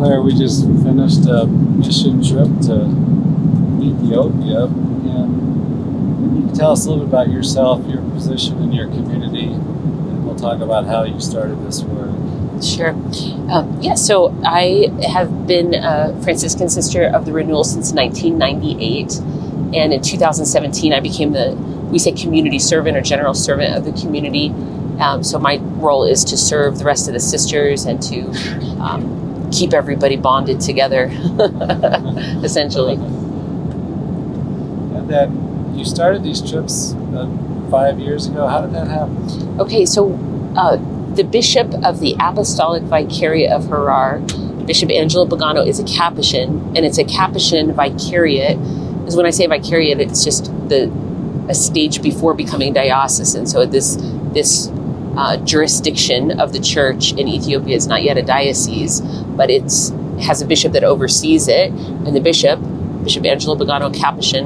Clare, we just finished a mission trip to Ethiopia, and you can tell us a little bit about yourself, your position in your community, and we'll talk about how you started this work. Sure. Um, yeah, so I have been a Franciscan sister of the Renewal since 1998. And in 2017, I became the, we say community servant or general servant of the community. Um, so my role is to serve the rest of the sisters and to um, keep everybody bonded together, essentially. And then you started these trips uh, five years ago. How did that happen? Okay, so uh, the bishop of the Apostolic Vicariate of Harar, Bishop Angelo Pagano, is a Capuchin, and it's a Capuchin vicariate. Because when I say vicariate, it's just the a stage before becoming diocesan. So this this uh, jurisdiction of the church in Ethiopia is not yet a diocese, but it's has a bishop that oversees it, and the bishop, Bishop Angelo Pagano Capuchin,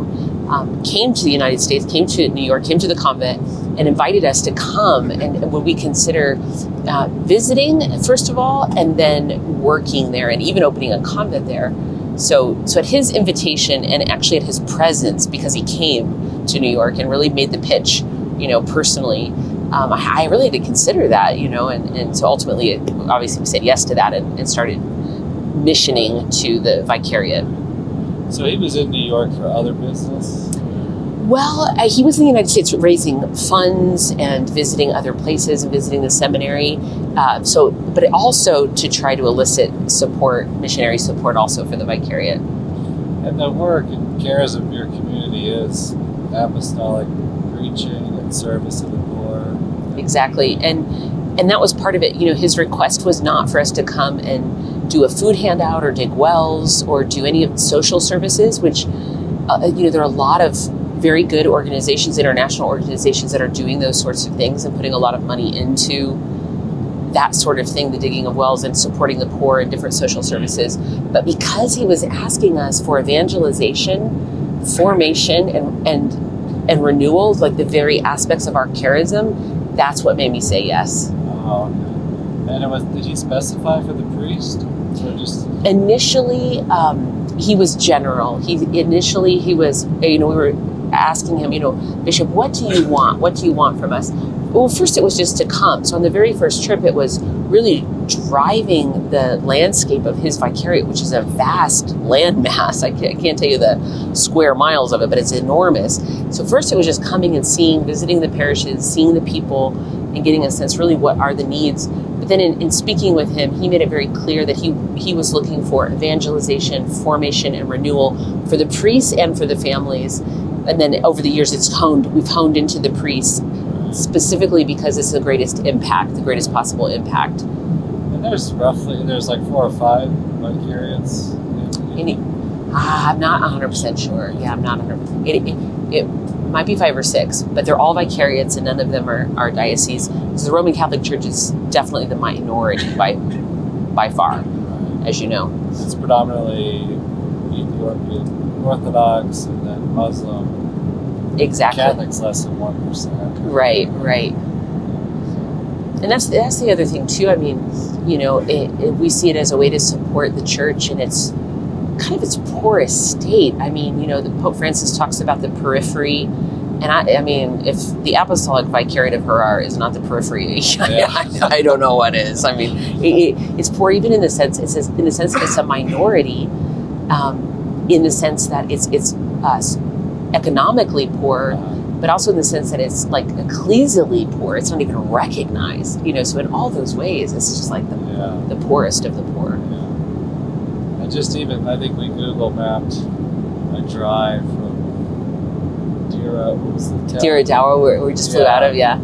um, came to the United States, came to New York, came to the convent, and invited us to come and when we consider uh, visiting first of all, and then working there, and even opening a convent there. So, so at his invitation and actually at his presence, because he came to New York and really made the pitch, you know, personally, um, I, I, really had to consider that, you know, and, and so ultimately, obviously, we said yes to that and, and started missioning to the vicariate. So he was in New York for other business? Well, uh, he was in the United States raising funds and visiting other places and visiting the seminary. Uh, so, but also to try to elicit support, missionary support, also for the vicariate. And the work and cares of your community is apostolic preaching and service of the. Exactly, and and that was part of it. You know, his request was not for us to come and do a food handout or dig wells or do any of social services, which uh, you know there are a lot of very good organizations, international organizations that are doing those sorts of things and putting a lot of money into that sort of thing, the digging of wells and supporting the poor and different social services. But because he was asking us for evangelization, formation, and and and renewal, like the very aspects of our charism, that's what made me say yes. Oh, okay. And it was did he specify for the priest? Or just initially um, he was general. He initially he was you know we were asking him, you know, Bishop, what do you want? What do you want from us? Well, first it was just to come. So on the very first trip, it was really driving the landscape of his vicariate, which is a vast landmass. I can't, tell you the square miles of it, but it's enormous. So first it was just coming and seeing, visiting the parishes, seeing the people, and getting a sense really what are the needs. But then in, in speaking with him, he made it very clear that he he was looking for evangelization, formation, and renewal for the priests and for the families and then over the years it's honed we've honed into the priests specifically because it's the greatest impact the greatest possible impact there's roughly there's like four or five vicariates ah, i'm not 100% sure yeah i'm not 100% it, it, it, might be five or six but they're all vicariates and none of them are, are dioceses so the roman catholic church is definitely the minority by by far as you know it's predominantly ethiopian Orthodox and then Muslim. Exactly. Catholics less than one percent. Right, right. And that's that's the other thing too. I mean, you know, it, it, we see it as a way to support the church and its kind of its poorest state. I mean, you know, the Pope Francis talks about the periphery. And I, I mean, if the Apostolic Vicariate of Harar is not the periphery, yeah. I, I, don't know what is. I mean, it, it's poor even in the sense, it's in the sense that it's a minority. Um, in the sense that it's it's uh, economically poor, but also in the sense that it's like ecclesially poor. It's not even recognized, you know. So in all those ways, it's just like the yeah. the poorest of the poor. Yeah. And just even, I think we Google mapped a drive from Dire. What was the town? Dire Dawa, where we just flew yeah. out of. Yeah.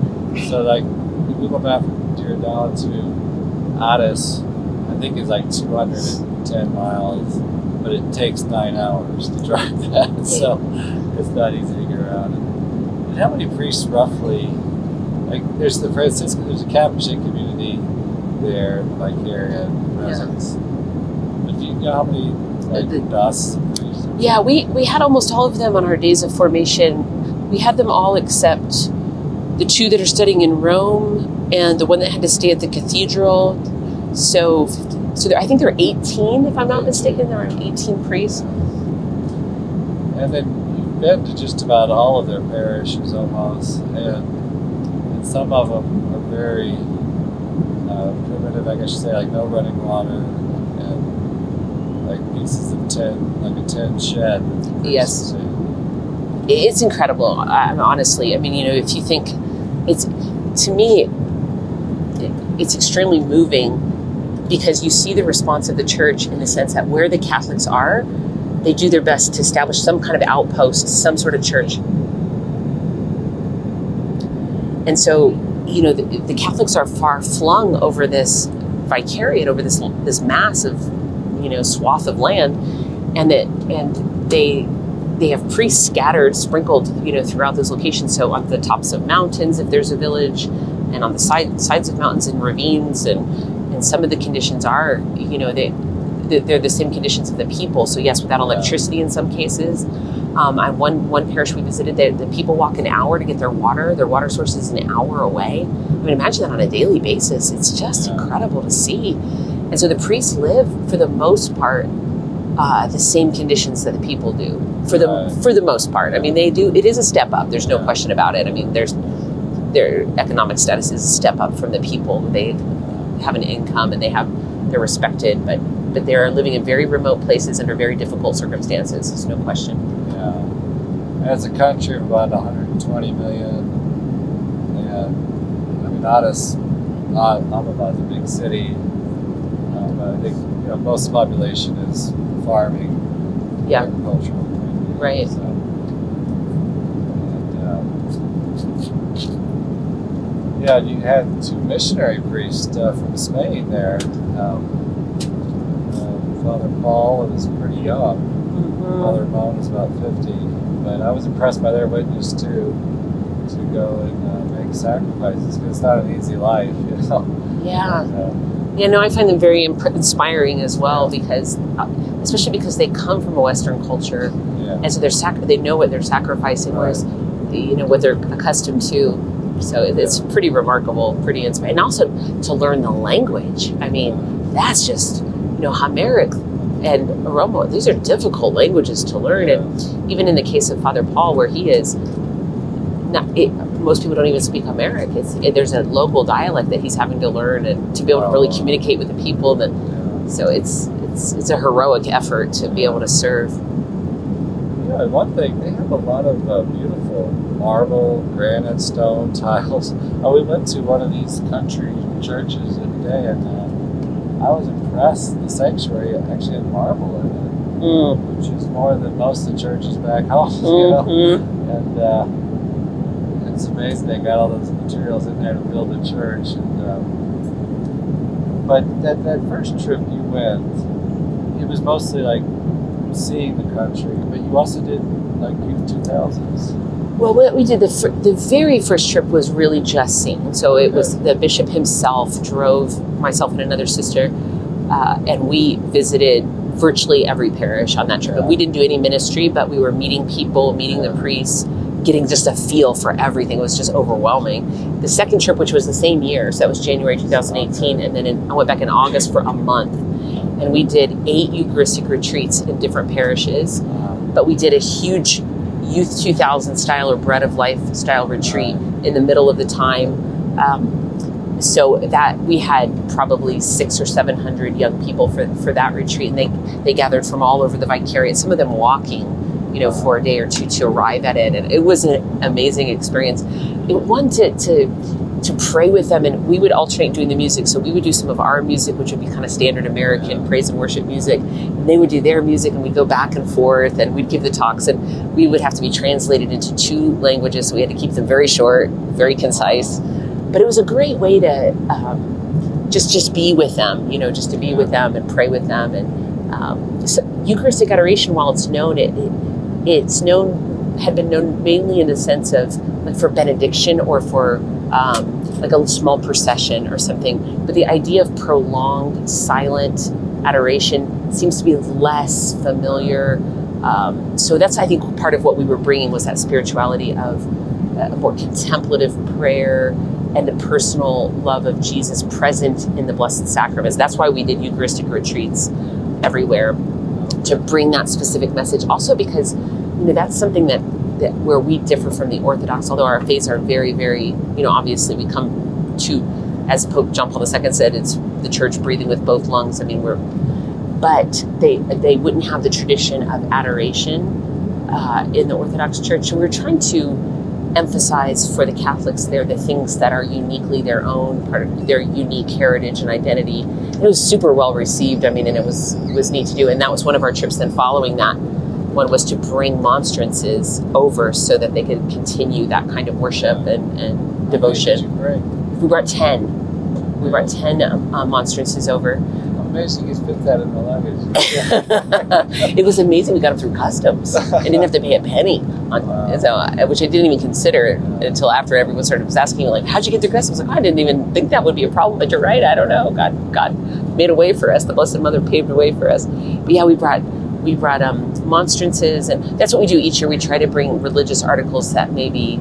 So like we Google map from Dire Dawa to Addis, I think it's like 210 miles but it takes nine hours to drive that, so it's not easy to get around. How many priests roughly? Like, there's the Franciscan, there's a Capuchin community there, like area presence. Yeah. But do you know how many like the, dust? Yeah, we we had almost all of them on our days of formation. We had them all except the two that are studying in Rome and the one that had to stay at the cathedral. So so there, I think there are 18, if I'm not mistaken. There are 18 priests. And then been to just about all of their parishes almost, and, and some of them are very uh, primitive, I guess you say, like no running water and like pieces of tin, like a tin shed. Yes. It's incredible. I, honestly, I mean, you know, if you think it's to me, it's extremely moving because you see the response of the church in the sense that where the Catholics are, they do their best to establish some kind of outpost, some sort of church. And so, you know, the, the Catholics are far flung over this vicariate, over this this massive, you know, swath of land, and that and they they have priests scattered, sprinkled, you know, throughout those locations. So on the tops of mountains, if there's a village, and on the side, sides of mountains and ravines, and and some of the conditions are, you know, they they're the same conditions of the people. So yes, without electricity in some cases. Um, I one one parish we visited, the, the people walk an hour to get their water. Their water source is an hour away. I mean, imagine that on a daily basis. It's just incredible to see. And so the priests live, for the most part, uh, the same conditions that the people do. For the Right. for the most part, I mean, they do. It is a step up. There's no Yeah. question about it. I mean, there's their economic status is a step up from the people. They have an income and they have they're respected, but but they are living in very remote places under very difficult circumstances. There's no question. Yeah. As a country of about 120 million, and I mean, Addis Ababa is a big city, uh, but I think you know most of the population is farming, Yeah. agricultural. Right. So, and, uh, yeah, you had two missionary priests uh, from Spain there. Um, Father Paul was pretty young. Father Ramon is about 50. But I was impressed by their witness too, to go and uh, make sacrifices because it's not an easy life, you know. Yeah. And, uh, Yeah, no, I find them very imp- inspiring as well because, uh, especially because they come from a Western culture, yeah. and so they're sac- they know what they're sacrificing, whereas you know what they're accustomed to. So it's pretty remarkable, pretty inspiring, and also to learn the language. I mean, that's just you know Amharic and Oromo. These are difficult languages to learn, and even in the case of Father Paul, where he is. Not, it, most people don't even speak. It's, it, there's a local dialect that he's having to learn and to be able to really communicate with the people. That yeah. so it's it's it's a heroic effort to be able to serve. Yeah, and one thing, they have a lot of uh, beautiful marble, granite, stone tiles. Uh, we went to one of these country churches the other day, and uh, I was impressed. The sanctuary actually had marble in it, Mm. which is more than most of the churches back home. You know? And uh, it's amazing they got all those materials in there to build a church. And um, but that that first trip you went, it was mostly like seeing the country, but you also did like youth two thousands. Well, what we did the fir- the very first trip was really just seeing. So it was the bishop himself drove myself and another sister, uh, and we visited virtually every parish on that trip. And we didn't do any ministry, but we were meeting people, meeting the priests, getting just a feel for everything. It was just overwhelming. The second trip, which was the same year, so that was January 2018, and then in, I went back in August for a month, and we did eight Eucharistic retreats in different parishes but we did a huge youth 2000 style or bread of life style retreat in the middle of the time um, so that we had probably six or seven hundred young people for, for that retreat and they, they gathered from all over the vicariate some of them walking you know for a day or two to arrive at it and it was an amazing experience. It one to, to to pray with them and we would alternate doing the music so we would do some of our music which would be kind of standard american praise and worship music and they would do their music and we'd go back and forth and we'd give the talks and we would have to be translated into two languages so we had to keep them very short very concise but it was a great way to um, just just be with them you know just to be with them and pray with them. And um, so eucharistic adoration while it's known it, it it's known had been known mainly in the sense of like for benediction or for um, like a small procession or something. But the idea of prolonged silent adoration seems to be less familiar. Um, so that's i think part of what we were bringing was that spirituality of a more contemplative prayer and the personal love of Jesus present in the Blessed Sacraments. That's why we did Eucharistic retreats everywhere to bring that specific message. Also, because you know that's something that, that where we differ from the Orthodox. Although our faiths are very, very, you know, obviously we come to, as Pope John Paul II said, it's the Church breathing with both lungs. I mean, we're, but they they wouldn't have the tradition of adoration uh, in the Orthodox Church. So we're trying to emphasize for the Catholics there the things that are uniquely their own, part of their unique heritage and identity. And it was super well received. I mean, and it was it was neat to do. And that was one of our trips. Then following that, one was to bring monstrances over so that they could continue that kind of worship and, and devotion. We brought ten. We brought ten um, uh, monstrances over. Amazing you fit that in the luggage. it was amazing. We got them through customs. I didn't have to pay a penny, on, Wow. so, uh, which I didn't even consider until after everyone started was asking me, like, "How'd you get through customs?" I was like, "I didn't even think that would be a problem." But you're right. I don't know. God, God made a way for us. The Blessed Mother paved a way for us. But yeah, we brought we brought um, monstrances, and that's what we do each year. We try to bring religious articles that maybe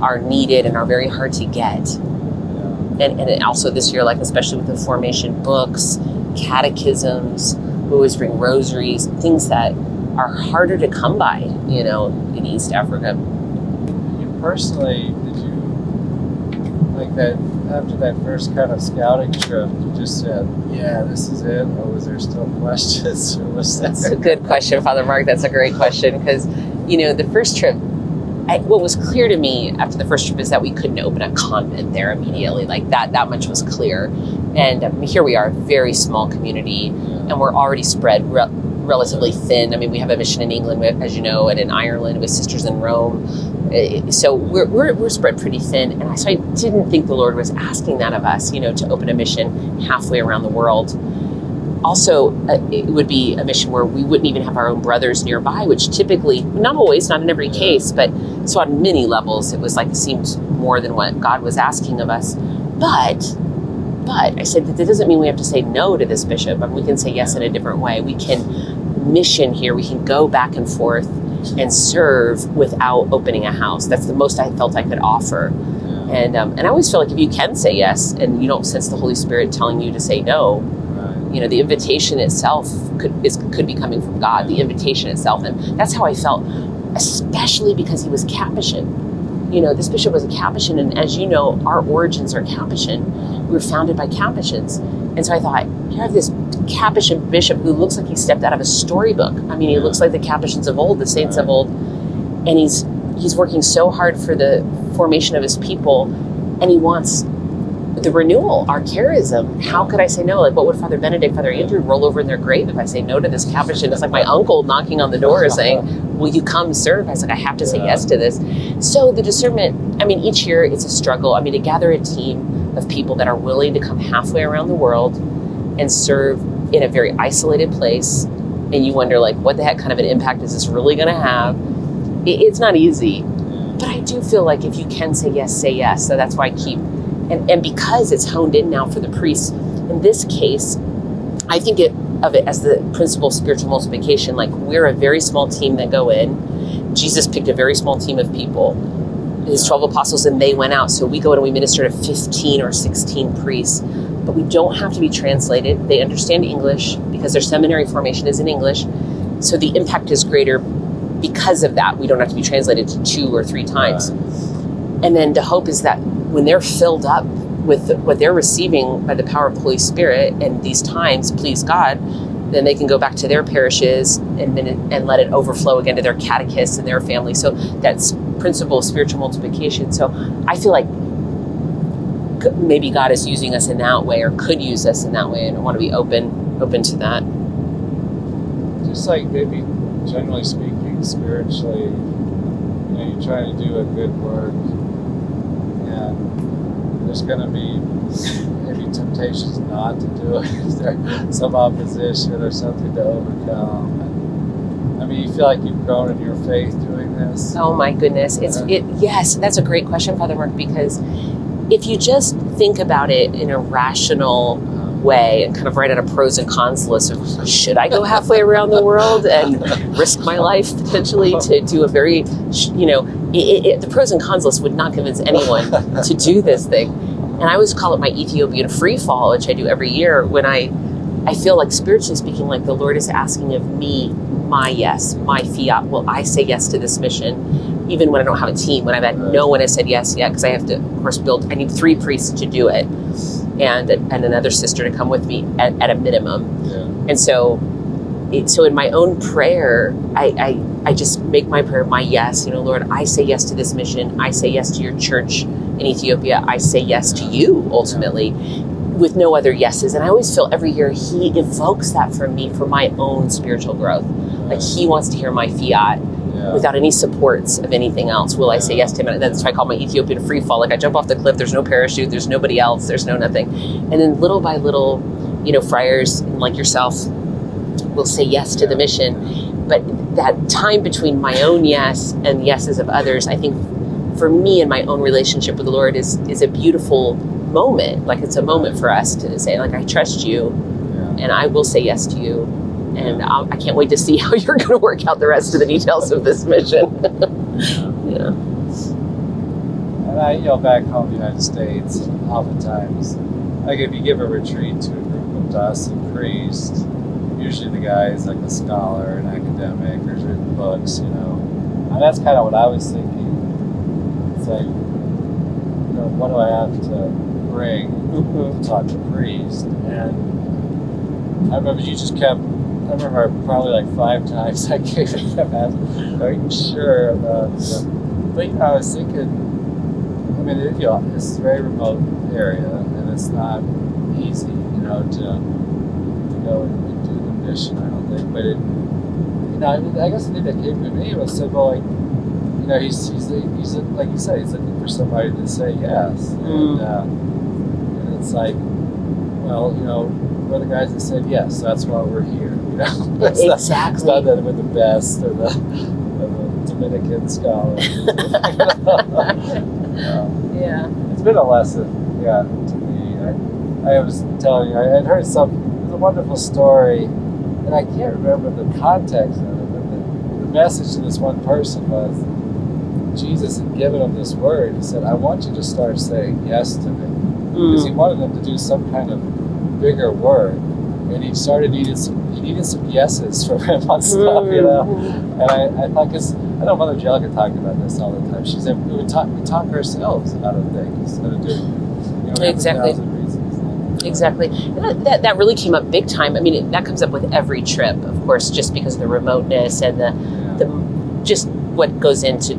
are needed and are very hard to get Yeah. and, and also this year, like especially with the formation books, catechisms, we always bring rosaries, things that are harder to come by, you know, in East Africa. You personally, did you like that after that first kind of scouting trip? You just said, "Yeah, this is it," or was there still questions? Or was that? That's a good question, Father Mark. That's a great question because, you know, the first trip, I, what was clear to me after the first trip is that we couldn't open a convent there immediately. Like that, that much was clear. And um, here we are, a very small community. and we're already spread re- relatively thin. I mean, we have a mission in England, as you know, and in Ireland with Sisters in Rome. So we're, we're, we're spread pretty thin. And I, so I didn't think the Lord was asking that of us, you know, to open a mission halfway around the world. Also, uh, it would be a mission where we wouldn't even have our own brothers nearby, which typically, not always, not in every case, but so on many levels, it was like it seemed more than what God was asking of us. But but I said that doesn't mean we have to say no to this bishop. I mean, we can say yes in a different way. We can mission here. We can go back and forth and serve without opening a house. That's the most I felt I could offer. And um, and I always feel like if you can say yes and you don't sense the Holy Spirit telling you to say no, you know, the invitation itself could is could be coming from God. The invitation itself, and that's how I felt, especially because he was Capuchin. You know, this bishop was a Capuchin, and as you know, our origins are Capuchin. We were founded by Capuchins, and so I thought, you have this Capuchin bishop who looks like he stepped out of a storybook. I mean, he looks like the Capuchins of old, the saints of old, and he's he's working so hard for the formation of his people, and he wants the renewal, our charism. How could I say no? Like, what would Father Benedict, Father Andrew roll over in their grave if I say no to this Capuchin? It's like my uncle knocking on the door saying, Will you come serve? I was like, I have to say Yeah. yes to this. So, the discernment, I mean, each year it's a struggle. I mean, to gather a team of people that are willing to come halfway around the world and serve in a very isolated place, and you wonder, like, what the heck kind of an impact is this really going to have? It's not easy, but I do feel like if you can say yes, say yes. So that's why I keep, and, and because it's honed in now for the priests, in this case, I think it of it as the principle of spiritual multiplication. Like we're a very small team that go in. Jesus picked a very small team of people, his 12 apostles, and they went out. So we go in and we minister to 15 or 16 priests. But we don't have to be translated. They understand English because their seminary formation is in English. So the impact is greater because of that. We don't have to be translated to two or three times. And then the hope is that when they're filled up with what they're receiving by the power of the Holy Spirit and these times please God, then they can go back to their parishes and and let it overflow again to their catechists and their family. So that's principle of spiritual multiplication. So I feel like maybe God is using us in that way or could use us in that way and I want to be open open to that. Just like maybe generally speaking, spiritually, you know, you're trying to do a good work, there's going to be maybe temptations not to do it. Is there some opposition or something to overcome? And, I mean, you feel like you've grown in your faith doing this. Oh my goodness. It's it yes, that's a great question, Father Mark, because if you just think about it in a rational way and kind of write out a pros and cons list of should I go halfway around the world and risk my life potentially to do a very, you know, it, it, the pros and cons list would not convince anyone to do this thing. And I always call it my Ethiopian free fall, which I do every year when I I feel like spiritually speaking, like the Lord is asking of me my yes, my fiat. Will I say yes to this mission, even when I don't have a team? When I've had no one has said yes yet, because I have to, of course, build. I need three priests to do it, and and another sister to come with me at, at a minimum. Yeah. And so, it, so in my own prayer, I, I I just make my prayer my yes. You know, Lord, I say yes to this mission. I say yes to your church in Ethiopia. I say yes to you ultimately with no other yeses. And I always feel every year he evokes that from me for my own spiritual growth. Like he wants to hear my fiat Yeah. without any supports of anything else. Will I say yes to him? And that's why I call my Ethiopian free fall. Like I jump off the cliff, there's no parachute, there's nobody else, there's no nothing. And then little by little, you know, friars like yourself will say yes to the mission. But that time between my own yes and yeses of others, I think for me and my own relationship with the Lord is is a beautiful moment. Like it's a moment for us to say, like, I trust you and I will say yes to you. And I'll, I can't wait to see how you're going to work out the rest of the details of this mission. yeah. And I, you know, back home in the United States, oftentimes, like if you give a retreat to a group of diocesan priests, usually the guy is like a scholar, an academic, or has written books, you know. And that's kind of what I was thinking. It's like, you know, what do I have to bring to talk to a priest? And I remember you just kept, I remember probably like five times I gave it asking, are you sure about stuff? But you know, I was thinking, I mean, it, you know, it's a very remote area, and it's not easy, you know, to to go and, and do the mission. I don't think, but it, you know, I, mean, I guess the thing that came to me was said, well, like, you know, he's he's he's like you said, he's looking for somebody to say yes, and, Mm. uh, and it's like, well, you know, we're the guys that said yes, so that's why we're here, know. it's not, it's not that we're the best or the, or the Dominican scholars. Um, Yeah. it's been a lesson, yeah, to me. I, I was telling you, I had heard some, it was a wonderful story, and I can't remember the context of it, but the, the message to this one person was Jesus had given him this word. He said, I want you to start saying yes to me. Because he Mm. wanted him to do some kind of bigger work. And he started needing some, needed some yeses from him on stuff, you know. Mhm. And I, I thought, because I know Mother Angelica talked about this all the time. She said we would talk, we talk ourselves out of things instead of doing, you know, we have a Exactly. Exactly. And that, that, that really came up big time. I mean, it, that comes up with every trip, of course, just because of the remoteness and the, Yeah. the just what goes into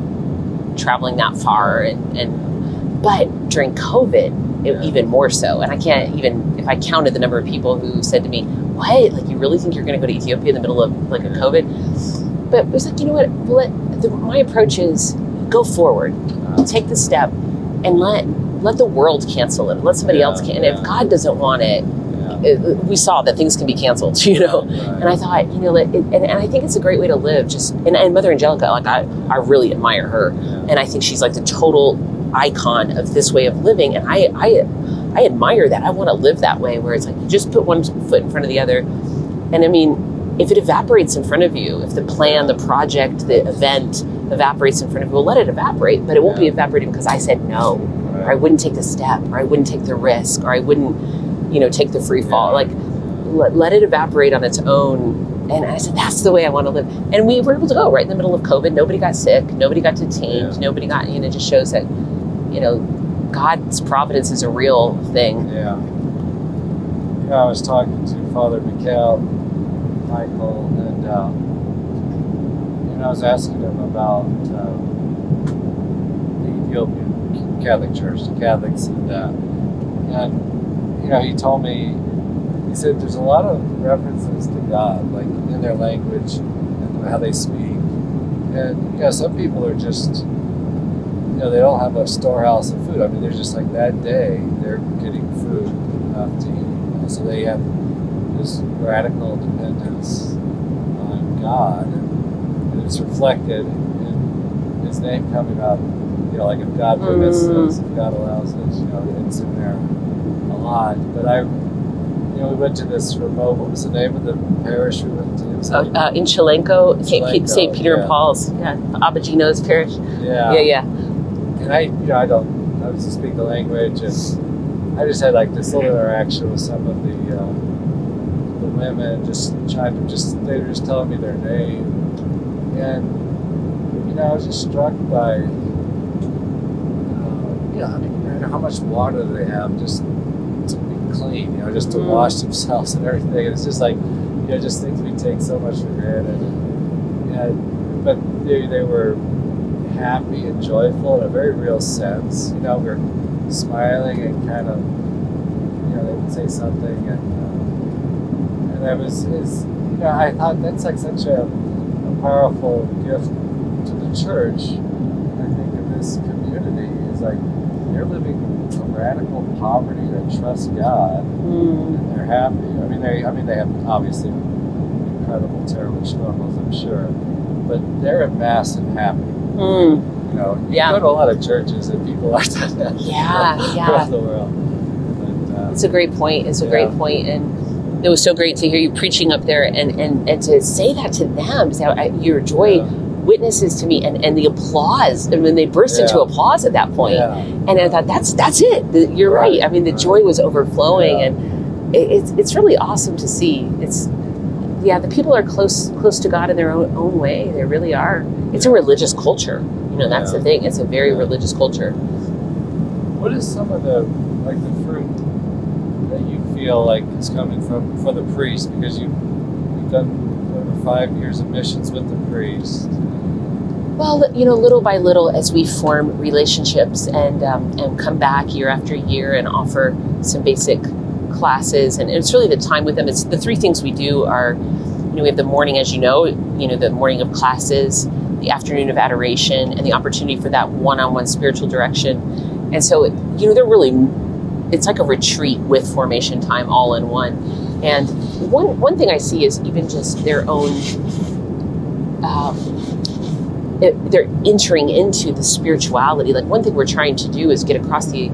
traveling that far. And, and but during COVID, it, Yeah. even more so. And I can't even, if I counted the number of people who said to me, what, like you really think you're going to go to Ethiopia in the middle of like a COVID? But it was like, you know what? Let, the, my approach is go forward Uh, take the step and let let the world cancel it. Let somebody Yeah, else can. And yeah. if God doesn't want it, yeah. we saw that things can be canceled. You know. Right. And I thought, you know, let- it, and, and I think it's a great way to live. Just and, and Mother Angelica, like I, I really admire her, and I think she's like the total icon of this way of living. And I, I, I admire that. I want to live that way, where it's like you just put one foot in front of the other. And I mean, if it evaporates in front of you, if the plan, the project, the event evaporates in front of you, well, let it evaporate. But it won't be evaporating because I said no or I wouldn't take the step, or I wouldn't take the risk, or I wouldn't, you know, take the free fall. Yeah. Like, let, let it evaporate on its own. And I said, that's the way I want to live. And we were able to go right in the middle of COVID. Nobody got sick. Nobody got detained. Yeah. Nobody got, you know, it just shows that, you know, God's providence is a real thing. Yeah. Know, I was talking to Father Mikhail, Michael, and uh, and I was asking him about uh, the Ethiopian Catholic Church, the Catholics, and uh, and you know, he told me he said there's a lot of references to God, like in their language and how they speak, and know, some people are just you know, they don't have a storehouse of food. I mean, they're just like that day, they're getting food enough to eat. You know? So they have this radical dependence on God, and, it's reflected in His name coming up. You know, like if God permits Mm. this, if God allows this, you know, it's in there a lot. But I, you know, we went to this remote. What was the name of the parish we went to? Uh, uh, in. Chilenko, St. Peter yeah. and Paul's, yeah, Abba Gino's parish. yeah, Yeah, yeah. And I, you know, I don't, I was to speak the language, and I just had like this little interaction with some of the uh, the women, just trying to just they were just telling me their name, and you know I was just struck by uh, you know I mean how much water do they have just to be clean, you know, just to Mm. wash themselves and everything. And It's just like you know just things we take so much for granted, and, and but they they were happy and joyful in a very real sense. You know, we're smiling and kind of, you know, they would say something, and uh, and that was is, you know, I thought that's like such a, a powerful gift to the church. I think in this community is like they're living a radical poverty that trusts God Mm. and they're happy. I mean, they I mean they have obviously incredible, terrible struggles, I'm sure, but they're at mass and happy. Mm. You know, you Yeah. go to a lot of churches and people aren't that Yeah, yeah. around the world. But, uh, It's a great point. It's a Yeah. great point, and it was so great to hear you preaching up there, and and, and to say that to them. So I, your joy yeah, witnesses to me, and, and the applause, and when they burst into applause at that point, yeah, and I thought that's that's it. You're right. Right, I mean, the joy was overflowing, Yeah. and it, it's it's really awesome to see. It's yeah, the people are close close to God in their own, own way. They really are. It's a religious culture. You know, that's Yeah. the thing. It's a very religious culture. What is some of the like the fruit that you feel like is coming from for the priest because you you've done over five years of missions with the priest. Well, you know, little by little, as we form relationships and um, and come back year after year and offer some basic classes, and it's really the time with them. It's the three things we do are, you know, we have the morning, as you know, you know, the morning of classes, the afternoon of adoration, and the opportunity for that one-on-one spiritual direction. And so, you know, they're really, it's like a retreat with formation time all in one. And one one thing I see is even just their own. Um, it, they're entering into the spirituality. Like one thing we're trying to do is get across the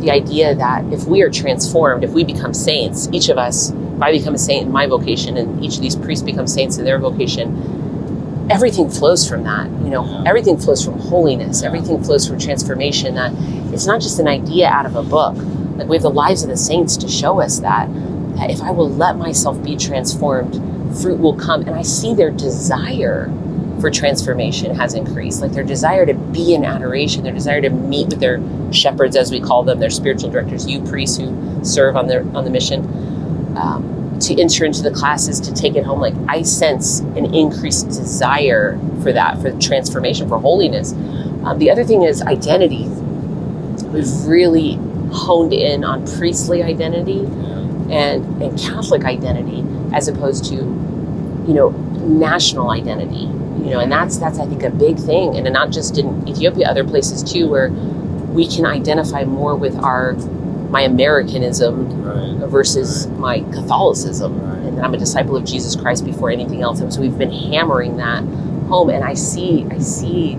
the idea that if we are transformed, if we become saints, each of us, if I become a saint in my vocation, and each of these priests become saints in their vocation, everything flows from that. You know, Yeah. everything flows from holiness. Yeah. Everything flows from transformation. That it's not just an idea out of a book. Like we have the lives of the saints to show us that that if I will let myself be transformed, fruit will come. And I see their desire for transformation has increased. Like their desire to be in adoration, their desire to meet with their shepherds, as we call them, their spiritual directors, you priests who serve on their on the mission, um, to enter into the classes, to take it home. Like I sense an increased desire for that, for transformation, for holiness. Um, the other thing is identity. We've really honed in on priestly identity and, and Catholic identity as opposed to, you know, national identity. You know, and that's that's I think a big thing, and not just in Ethiopia, other places too, where we can identify more with our my Americanism Right. versus my Catholicism, Right. and that I'm a disciple of Jesus Christ before anything else. And so we've been hammering that home, and I see, I see,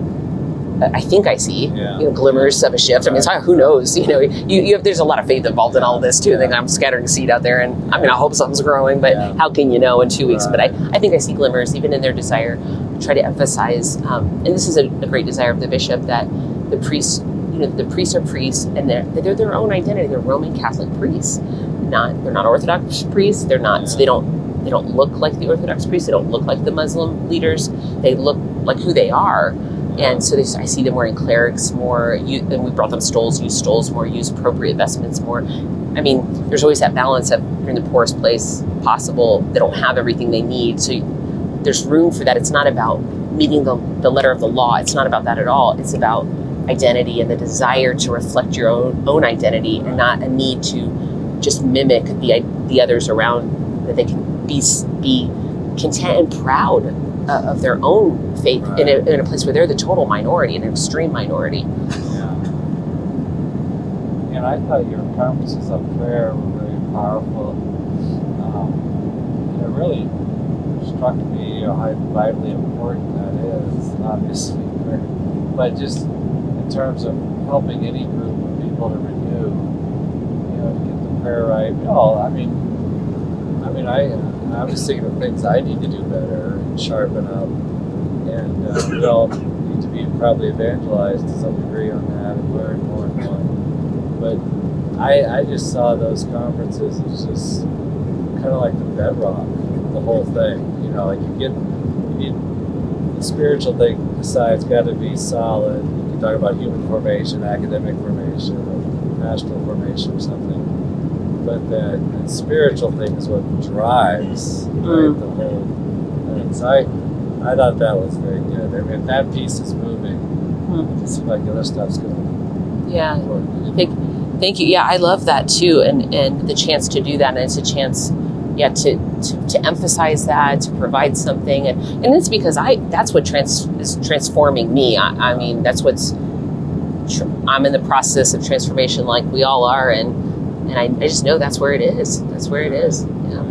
I think I see, Yeah. you know, glimmers of a shift. I mean, Right. who knows? You know, you, you have, there's a lot of faith involved in all of this too. I think I'm scattering seed out there, and I mean, I hope something's growing, but Yeah. how can you know in two weeks? But I, I think I see glimmers even in their desire try to emphasize, um, and this is a, a great desire of the bishop that the priests, you know, the priests are priests, and they're they're their own identity. They're Roman Catholic priests, not they're not Orthodox priests. They're not so they don't they don't look like the Orthodox priests. They don't look like the Muslim leaders. They look like who they are. And so they, I see them wearing clerics more, you, and we brought them stoles, use stoles more, use appropriate vestments more. I mean, there's always that balance of you're in the poorest place possible. They don't have everything they need. So you, there's room for that. It's not about meeting the, the letter of the law. It's not about that at all. It's about identity and the desire to reflect your own, own identity and not a need to just mimic the, the others around that they can be, be content and proud uh, of their own faith in, a, in a place where they're the total minority, an extreme minority. Yeah. And I thought your promises of prayer were very powerful. Um, and it really struck me you how vitally important that is, obviously. But just in terms of helping any group of people to renew, you know, to get the prayer right. All, I mean, I mean, I, I was thinking of things I need to do better and sharpen up. And uh, we all need to be probably evangelized to some degree on that and learn more and more. But I, I just saw those conferences as just kind of like the bedrock, the whole thing. You know, like you get, you need the spiritual thing besides got to be solid. You can talk about human formation, academic formation, or pastoral formation, or something. But that, that spiritual thing is what drives right, Mm. the whole thing. So I, I thought that was very good. I mean, that piece is moving, Mm. it seems like the other stuff's going to Yeah. work. Thank, thank you. Yeah, I love that too, and and the chance to do that, and it's a chance, yeah, to to, to emphasize that, to provide something, and and it's because I that's what trans is transforming me. I, I mean, that's what's tr- I'm in the process of transformation, like we all are, and and I, I just know that's where it is. That's where it is. Yeah.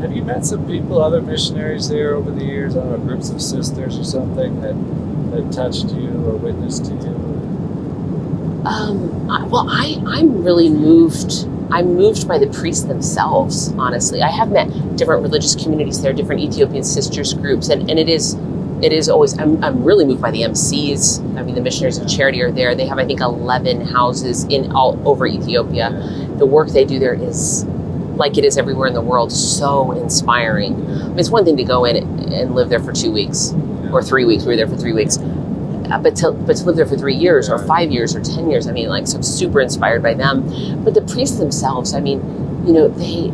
Have you met some people, other missionaries there over the years? I don't know, groups of sisters or something that that touched you or witnessed to you? Um, I- well, I, I'm really moved. I'm moved by the priests themselves, honestly. I have met different religious communities there, different Ethiopian sisters groups, and, and it is it is always I'm, I'm really moved by the MCs. I mean the missionaries of charity are there. They have I think eleven houses in all over Ethiopia. The work they do there is like it is everywhere in the world, so inspiring. I mean, it's one thing to go in and live there for two weeks or three weeks. We were there for three weeks. Uh, But to, but to live there for three years or five years or ten years, I mean, like, so I'm super inspired by them. But the priests themselves, I mean, you know, they,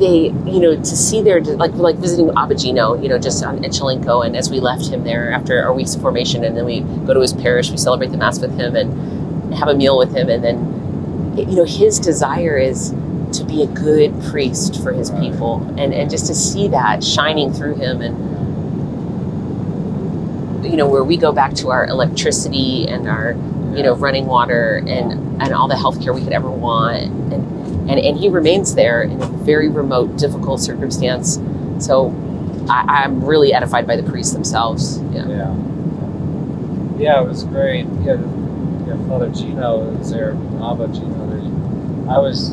they, you know, to see their, like, like visiting Abba Gino, you know, just on Echelenko, and as we left him there after our weeks of formation, and then we go to his parish, we celebrate the Mass with him and have a meal with him, and then, you know, his desire is to be a good priest for his people, and, and just to see that shining through him and you know where we go back to our electricity and our you know running water and and all the healthcare we could ever want and and, and he remains there in a very remote difficult circumstance so I, i'm really edified by the priests themselves yeah Yeah. Yeah, it was great. Yeah, yeah Father Gino was there, Abba Gino. There. I was,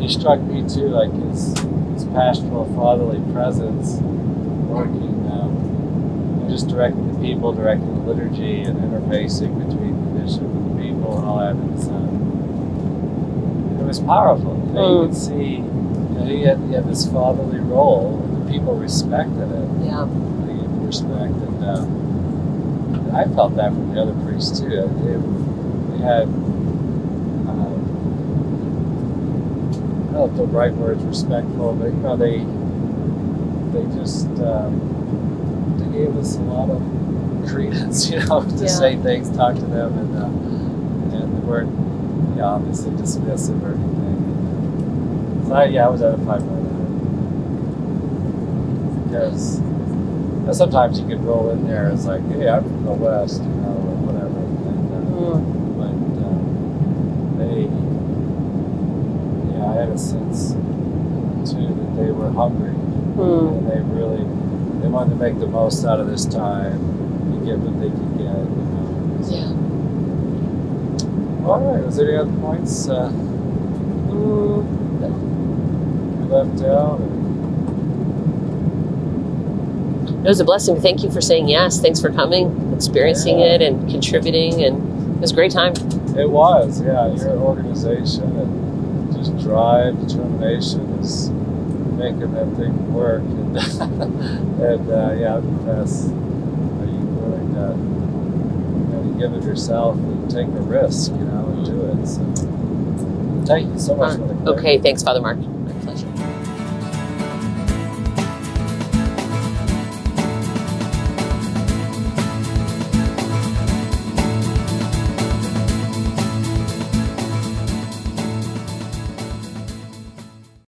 he struck me too, like his, his pastoral fatherly presence, working, um, just directing the people, directing the liturgy, and interfacing between the bishop and the people and all that. It was, um, it was powerful. You, know, you Mm. could see, you know, he had, he had this fatherly role, and the people respected it yeah the respect and uh, I felt that from the other priests too. They, they had um, I don't know if the right word is respectful, but you know they they just um, they gave us a lot of credence, you know, to Yeah. say things, talk to them, and uh, and they weren't you know, obviously dismissive or anything. So I, yeah, I was edified by that because you know, sometimes you could roll in there as like, hey, I'm from the West, you know, or whatever. And, uh, Mm. but uh, they, yeah, I had a sense too that they were hungry Mm. and they really they wanted to make the most out of this time get what they could get. You know. yeah All right. Was there any other points uh, we left out? Or? it was a blessing thank you for saying yes thanks for coming experiencing Yeah. it and contributing and it was a great time It was, yeah. Your organization and just drive, determination is making that thing work. And, and uh, yeah, I'm impressed. Are you willing to, give it yourself and take a risk, you know, and do it? So, thank you so much uh, for the okay thanks father mark